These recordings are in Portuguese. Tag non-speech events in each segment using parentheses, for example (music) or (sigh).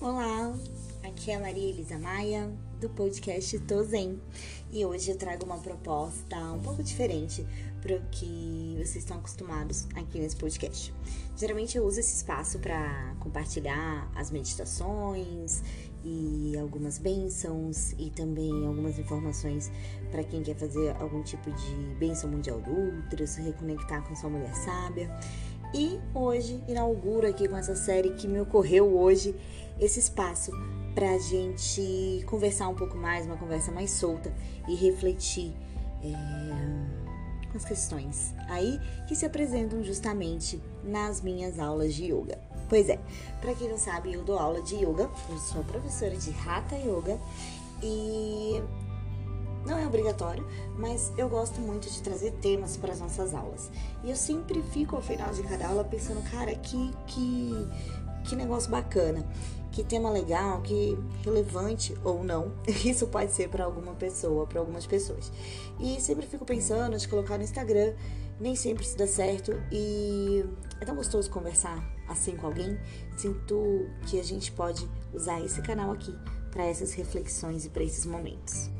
Olá, aqui é a Maria Elisa Maia do podcast Tozen e hoje eu trago uma proposta um pouco diferente para o que vocês estão acostumados aqui nesse podcast. Geralmente eu uso esse espaço para compartilhar as meditações e algumas bênçãos e também algumas informações para quem quer fazer algum tipo de bênção mundial do útero, se reconectar com sua mulher sábia. E hoje inauguro aqui com essa série que me ocorreu hoje esse espaço para a gente conversar um pouco mais, uma conversa mais solta e refletir é, com as questões aí que se apresentam justamente nas minhas aulas de yoga. Pois é, para quem não sabe, eu dou aula de yoga, eu sou professora de Hatha Yoga e não é obrigatório, mas eu gosto muito de trazer temas para as nossas aulas. E eu sempre fico ao final de cada aula pensando, cara, que, que, que negócio bacana, que tema legal, que relevante ou não. (laughs) Isso pode ser para alguma pessoa, para algumas pessoas. E sempre fico pensando de colocar no Instagram, nem sempre se dá certo e é tão gostoso conversar assim com alguém. Sinto que a gente pode usar esse canal aqui para essas reflexões e para esses momentos.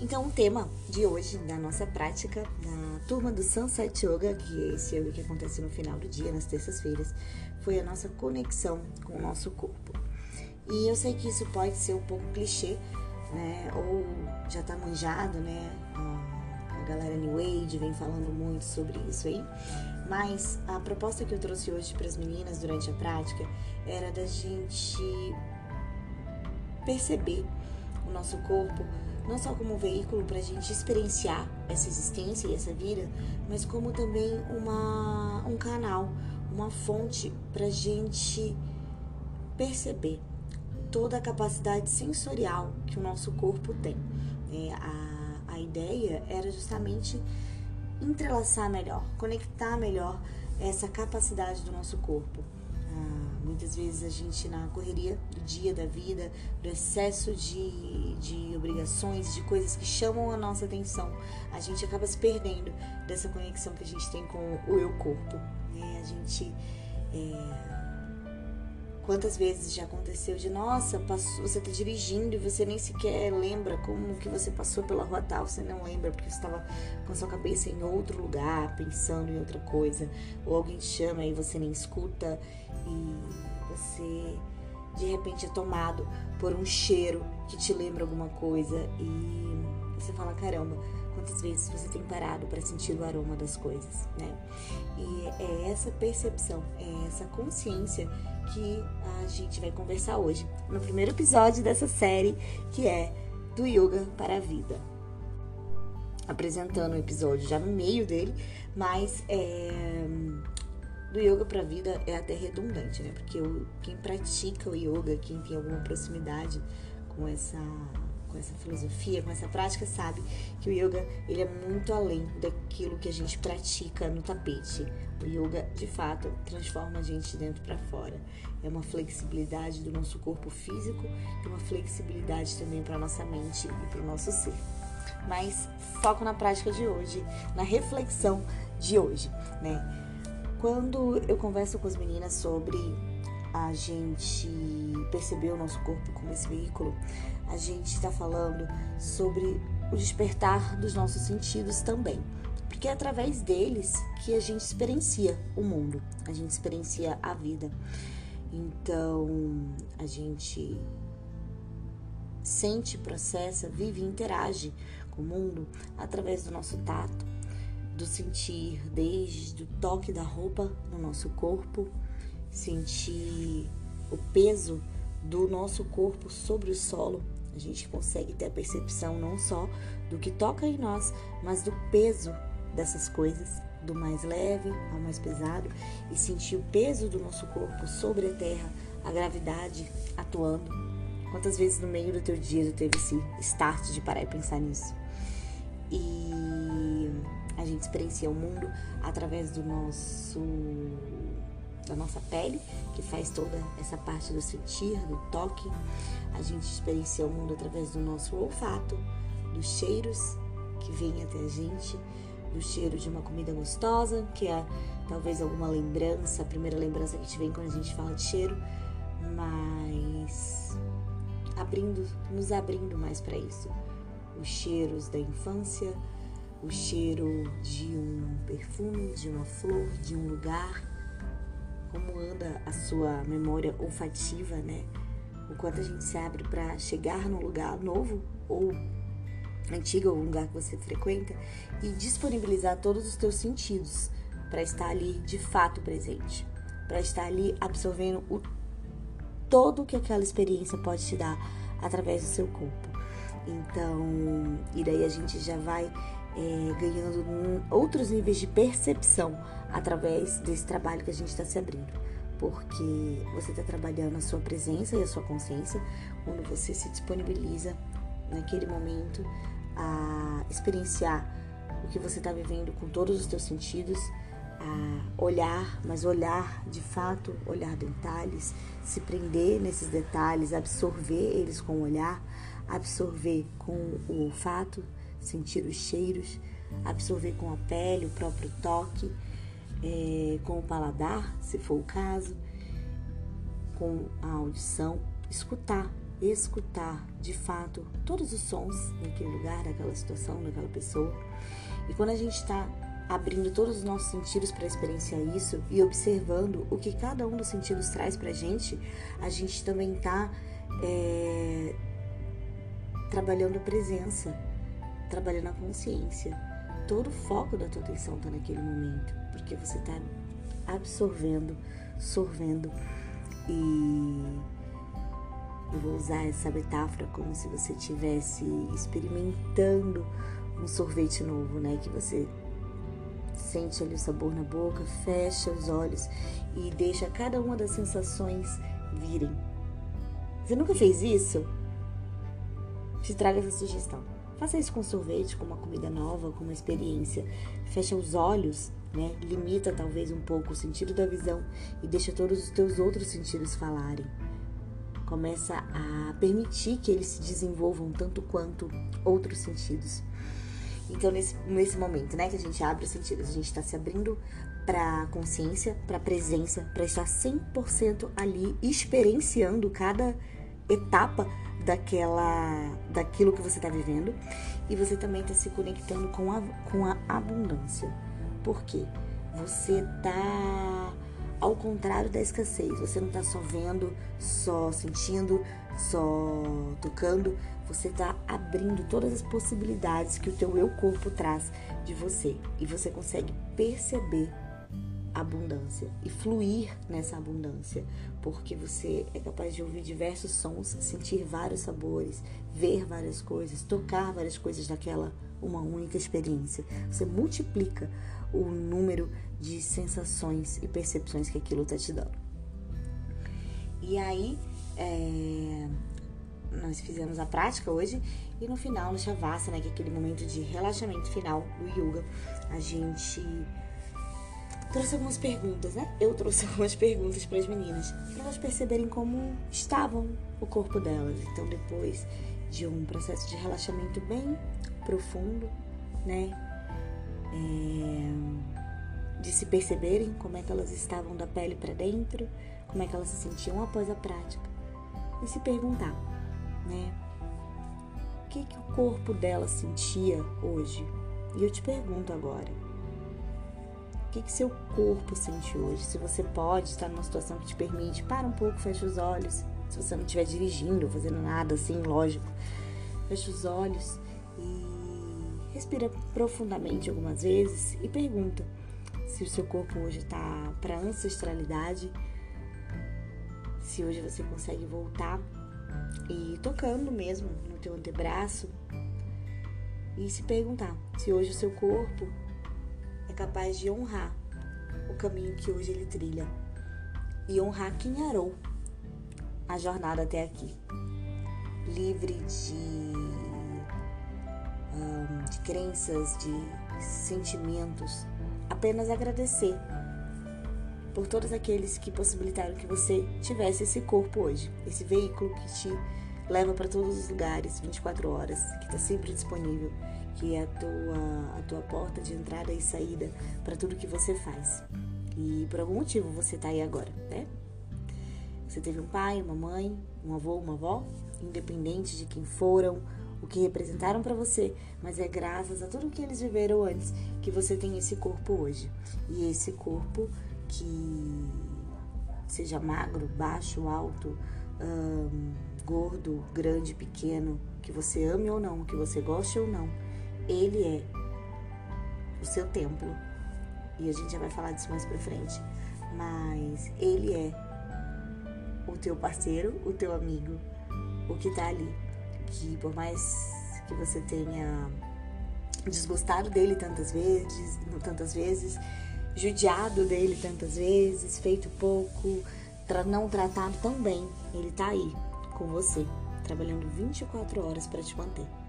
Então, o tema de hoje, da nossa prática, da turma do Sunset Yoga, que é esse yoga que acontece no final do dia, nas terças-feiras, foi a nossa conexão com o nosso corpo. E eu sei que isso pode ser um pouco clichê, né? Ou já tá manjado, né? A galera New Age vem falando muito sobre isso aí. Mas a proposta que eu trouxe hoje para as meninas durante a prática era da gente perceber o nosso corpo não só como um veículo para a gente experienciar essa existência e essa vida, mas como também uma, um canal, uma fonte para a gente perceber toda a capacidade sensorial que o nosso corpo tem. É, a, a ideia era justamente entrelaçar melhor, conectar melhor essa capacidade do nosso corpo Muitas vezes a gente, na correria do dia, da vida, do excesso de, de obrigações, de coisas que chamam a nossa atenção, a gente acaba se perdendo dessa conexão que a gente tem com o eu corpo. Né? A gente. É... Quantas vezes já aconteceu de, nossa, passou, você está dirigindo e você nem sequer lembra como que você passou pela rua tal, você não lembra porque você estava com sua cabeça em outro lugar, pensando em outra coisa, ou alguém te chama e você nem escuta e você de repente é tomado por um cheiro que te lembra alguma coisa e você fala caramba quantas vezes você tem parado para sentir o aroma das coisas né? E é essa percepção é essa consciência que a gente vai conversar hoje no primeiro episódio dessa série que é do yoga para a vida apresentando o episódio já no meio dele mas é do yoga para a vida é até redundante, né? Porque o, quem pratica o yoga, quem tem alguma proximidade com essa com essa filosofia, com essa prática, sabe que o yoga ele é muito além daquilo que a gente pratica no tapete. O yoga, de fato, transforma a gente de dentro para fora. É uma flexibilidade do nosso corpo físico e uma flexibilidade também para nossa mente e para o nosso ser. Mas foco na prática de hoje, na reflexão de hoje, né? Quando eu converso com as meninas sobre a gente perceber o nosso corpo como esse veículo, a gente está falando sobre o despertar dos nossos sentidos também. Porque é através deles que a gente experiencia o mundo, a gente experiencia a vida. Então, a gente sente, processa, vive e interage com o mundo através do nosso tato, do sentir, desde o toque da roupa no nosso corpo, sentir o peso do nosso corpo sobre o solo. A gente consegue ter a percepção não só do que toca em nós, mas do peso dessas coisas, do mais leve ao mais pesado, e sentir o peso do nosso corpo sobre a terra, a gravidade atuando. Quantas vezes no meio do teu dia tu teve esse start de parar e pensar nisso? E a gente experiencia o mundo através do nosso da nossa pele, que faz toda essa parte do sentir, do toque. A gente experiencia o mundo através do nosso olfato, dos cheiros que vêm até a gente, do cheiro de uma comida gostosa, que é talvez alguma lembrança, a primeira lembrança que te vem quando a gente fala de cheiro, mas abrindo, nos abrindo mais para isso. Os cheiros da infância, o cheiro de um perfume, de uma flor, de um lugar, como anda a sua memória olfativa, né? O quanto a gente se abre para chegar num lugar novo ou antigo, ou um lugar que você frequenta e disponibilizar todos os teus sentidos para estar ali de fato presente, para estar ali absorvendo o todo que aquela experiência pode te dar através do seu corpo. Então, e daí a gente já vai é, ganhando outros níveis de percepção através desse trabalho que a gente está se abrindo. Porque você está trabalhando a sua presença e a sua consciência quando você se disponibiliza naquele momento a experienciar o que você está vivendo com todos os teus sentidos, a olhar, mas olhar de fato, olhar detalhes, se prender nesses detalhes, absorver eles com o olhar, absorver com o olfato, sentir os cheiros, absorver com a pele, o próprio toque, é, com o paladar, se for o caso, com a audição, escutar, escutar de fato todos os sons naquele lugar, naquela situação, naquela pessoa. E quando a gente está abrindo todos os nossos sentidos para experienciar isso e observando o que cada um dos sentidos traz para a gente, a gente também está é, trabalhando a presença, trabalhando a consciência. Todo o foco da tua atenção está naquele momento, porque você está absorvendo, sorvendo e eu vou usar essa metáfora como se você estivesse experimentando um sorvete novo, né? Que você sente ali o sabor na boca, fecha os olhos e deixa cada uma das sensações virem. Você nunca fez isso? Te traga essa sugestão. Faça isso com sorvete, com uma comida nova, com uma experiência. Fecha os olhos, né? Limita talvez um pouco o sentido da visão e deixa todos os teus outros sentidos falarem. Começa a permitir que eles se desenvolvam tanto quanto outros sentidos. Então, nesse, nesse momento, né, que a gente abre os sentidos, a gente está se abrindo para consciência, para presença, para estar 100% ali experienciando cada etapa daquela daquilo que você está vivendo e você também está se conectando com a, com a abundância. Por quê? Você tá ao contrário da escassez. Você não está só vendo, só sentindo, só tocando, você está abrindo todas as possibilidades que o teu eu corpo traz de você e você consegue perceber abundância e fluir nessa abundância, porque você é capaz de ouvir diversos sons, sentir vários sabores, ver várias coisas, tocar várias coisas daquela uma única experiência. Você multiplica o número de sensações e percepções que aquilo está te dando. E aí, é, nós fizemos a prática hoje e no final, no Shavasana, que é aquele momento de relaxamento final do yoga, a gente trouxe algumas perguntas, né? Eu trouxe (laughs) algumas perguntas para as meninas, para elas perceberem como estavam o corpo delas. Então, depois de um processo de relaxamento bem profundo, né? É, de se perceberem como é que elas estavam da pele para dentro, como é que elas se sentiam após a prática e se perguntar né? O que, que o corpo dela sentia hoje? E eu te pergunto agora, o que, que seu corpo sente hoje? Se você pode estar numa situação que te permite, para um pouco, fecha os olhos. Se você não estiver dirigindo, fazendo nada assim, lógico, fecha os olhos e respira profundamente algumas vezes e pergunta se o seu corpo hoje está para ancestralidade, se hoje você consegue voltar e tocando mesmo no teu antebraço e se perguntar se hoje o seu corpo é capaz de honrar o caminho que hoje ele trilha e honrar quem arou a jornada até aqui, livre de, de crenças, de sentimentos, apenas agradecer por todos aqueles que possibilitaram que você tivesse esse corpo hoje, esse veículo que te leva para todos os lugares 24 horas, que está sempre disponível, que é a tua, a tua porta de entrada e saída para tudo que você faz. E por algum motivo você tá aí agora, né? Você teve um pai, uma mãe, um avô, uma avó, independente de quem foram, o que representaram para você, mas é graças a tudo que eles viveram antes que você tem esse corpo hoje. E esse corpo que seja magro, baixo, alto, hum, gordo, grande, pequeno, que você ame ou não, que você goste ou não, ele é o seu templo. E a gente já vai falar disso mais pra frente. Mas ele é o teu parceiro, o teu amigo, o que tá ali. Que por mais que você tenha desgostado dele tantas vezes, tantas vezes, judiado dele tantas vezes, feito pouco, não tratado tão bem, ele tá aí com você, trabalhando 24 horas para te manter.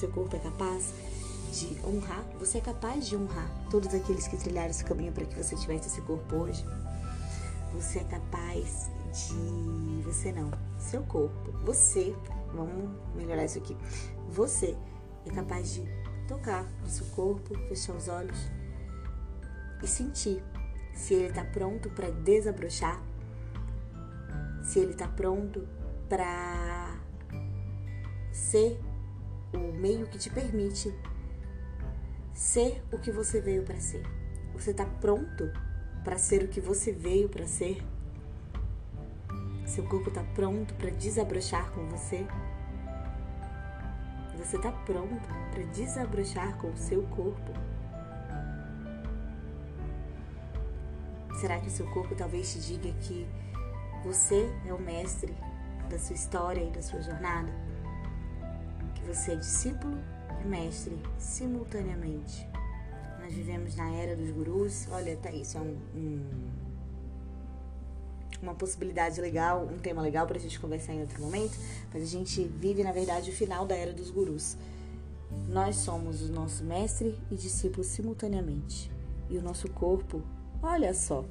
Seu corpo é capaz de honrar, você é capaz de honrar todos aqueles que trilharam esse caminho para que você tivesse esse corpo hoje. Você é capaz de. Você não, seu corpo, você, vamos melhorar isso aqui. Você é capaz de tocar no seu corpo, fechar os olhos e sentir se ele está pronto para desabrochar, se ele está pronto para ser o meio que te permite ser o que você veio para ser. Você está pronto para ser o que você veio para ser? Seu corpo está pronto para desabrochar com você? Você está pronto para desabrochar com o seu corpo? Será que o seu corpo talvez te diga que você é o mestre da sua história e da sua jornada? Você é discípulo e mestre simultaneamente? Nós vivemos na era dos gurus. Olha, tá isso, é um, um, uma possibilidade legal, um tema legal para a gente conversar em outro momento. Mas a gente vive, na verdade, o final da era dos gurus. Nós somos o nosso mestre e discípulo simultaneamente. E o nosso corpo olha só,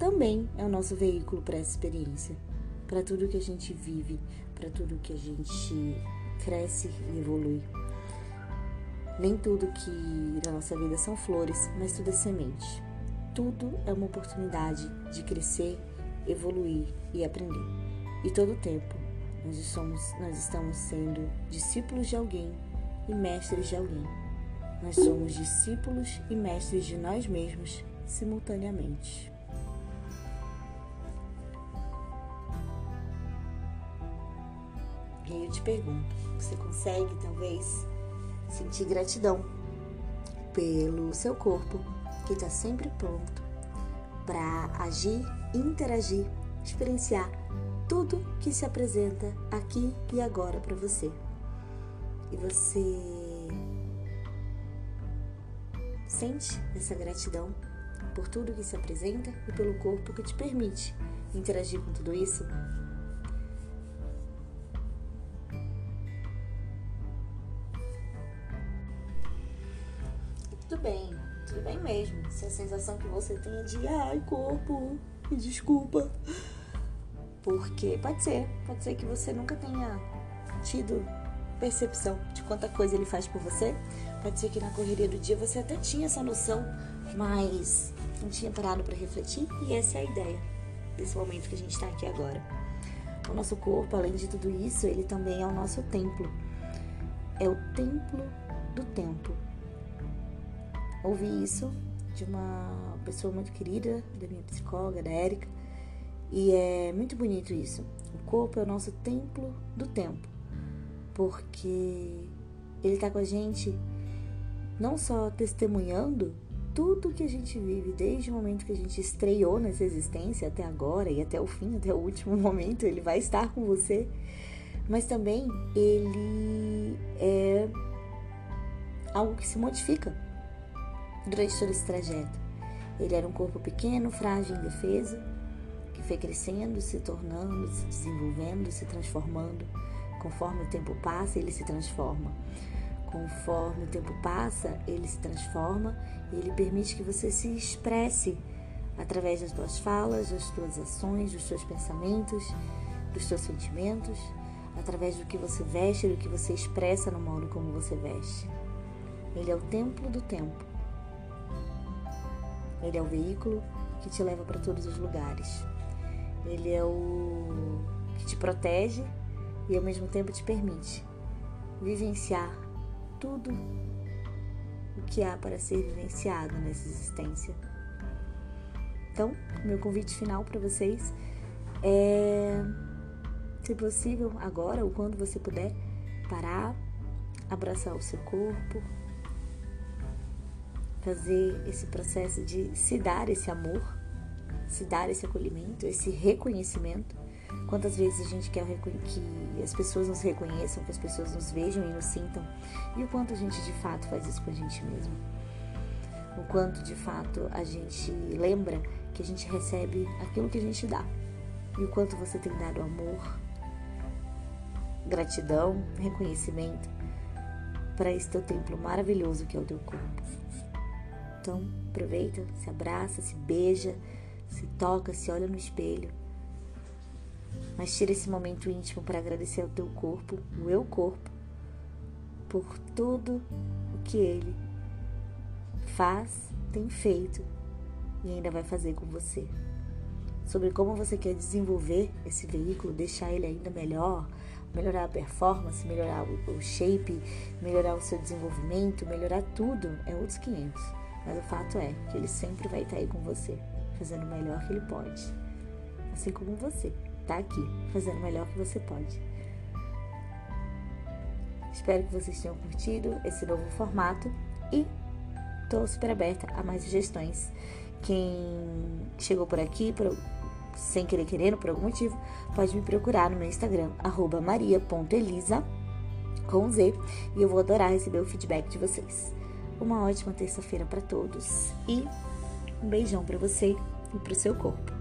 também é o nosso veículo para essa experiência, para tudo que a gente vive, para tudo que a gente cresce e evolui. Nem tudo que na nossa vida são flores, mas tudo é semente. Tudo é uma oportunidade de crescer, evoluir e aprender. E todo o tempo nós, somos, nós estamos sendo discípulos de alguém e mestres de alguém. Nós somos discípulos e mestres de nós mesmos simultaneamente. E eu te pergunto: você consegue talvez sentir gratidão pelo seu corpo que está sempre pronto para agir, interagir, experienciar tudo que se apresenta aqui e agora para você. E você sente essa gratidão por tudo que se apresenta e pelo corpo que te permite interagir com tudo isso? Se a sensação que você tem de ai, corpo, me desculpa. Porque pode ser, pode ser que você nunca tenha tido percepção de quanta coisa ele faz por você. Pode ser que na correria do dia você até tinha essa noção, mas não tinha parado para refletir. E essa é a ideia desse momento que a gente está aqui agora. O nosso corpo, além de tudo isso, ele também é o nosso templo. É o templo do tempo. Ouvi isso de uma pessoa muito querida, da minha psicóloga, da Érica, e é muito bonito isso. O corpo é o nosso templo do tempo, porque ele está com a gente não só testemunhando tudo que a gente vive desde o momento que a gente estreou nessa existência até agora e até o fim, até o último (laughs) momento, ele vai estar com você, mas também ele é algo que se modifica durante todo esse trajeto. Ele era um corpo pequeno, frágil, indefeso, que foi crescendo, se tornando, se desenvolvendo, se transformando. Conforme o tempo passa, ele se transforma. Conforme o tempo passa, ele se transforma e ele permite que você se expresse através das tuas falas, das tuas ações, dos teus pensamentos, dos teus sentimentos, através do que você veste, do que você expressa no modo como você veste. Ele é o templo do tempo. Ele é o veículo que te leva para todos os lugares. Ele é o que te protege e ao mesmo tempo te permite vivenciar tudo o que há para ser vivenciado nessa existência. Então, meu convite final para vocês é, se possível, agora ou quando você puder, parar, abraçar o seu corpo, fazer esse processo de se dar esse amor, se dar esse acolhimento, esse reconhecimento. Quantas vezes a gente quer que as pessoas nos reconheçam, que as pessoas nos vejam e nos sintam, e o quanto a gente de fato faz isso com a gente mesmo. O quanto de fato a gente lembra que a gente recebe aquilo que a gente dá. E o quanto você tem dado amor, gratidão, reconhecimento para esse teu templo maravilhoso que é o teu corpo. Então, aproveita, se abraça, se beija, se toca, se olha no espelho. Mas tira esse momento íntimo para agradecer ao teu corpo, o eu corpo, por tudo o que ele faz, tem feito e ainda vai fazer com você. Sobre como você quer desenvolver esse veículo, deixar ele ainda melhor, melhorar a performance, melhorar o shape, melhorar o seu desenvolvimento, melhorar tudo, é outros 500. Mas o fato é que ele sempre vai estar aí com você, fazendo o melhor que ele pode. Assim como você está aqui, fazendo o melhor que você pode. Espero que vocês tenham curtido esse novo formato e estou super aberta a mais sugestões. Quem chegou por aqui por, sem querer querendo, por algum motivo, pode me procurar no meu Instagram, maria.elisa, com Z, e eu vou adorar receber o feedback de vocês. Uma ótima terça-feira para todos e um beijão para você e para o seu corpo.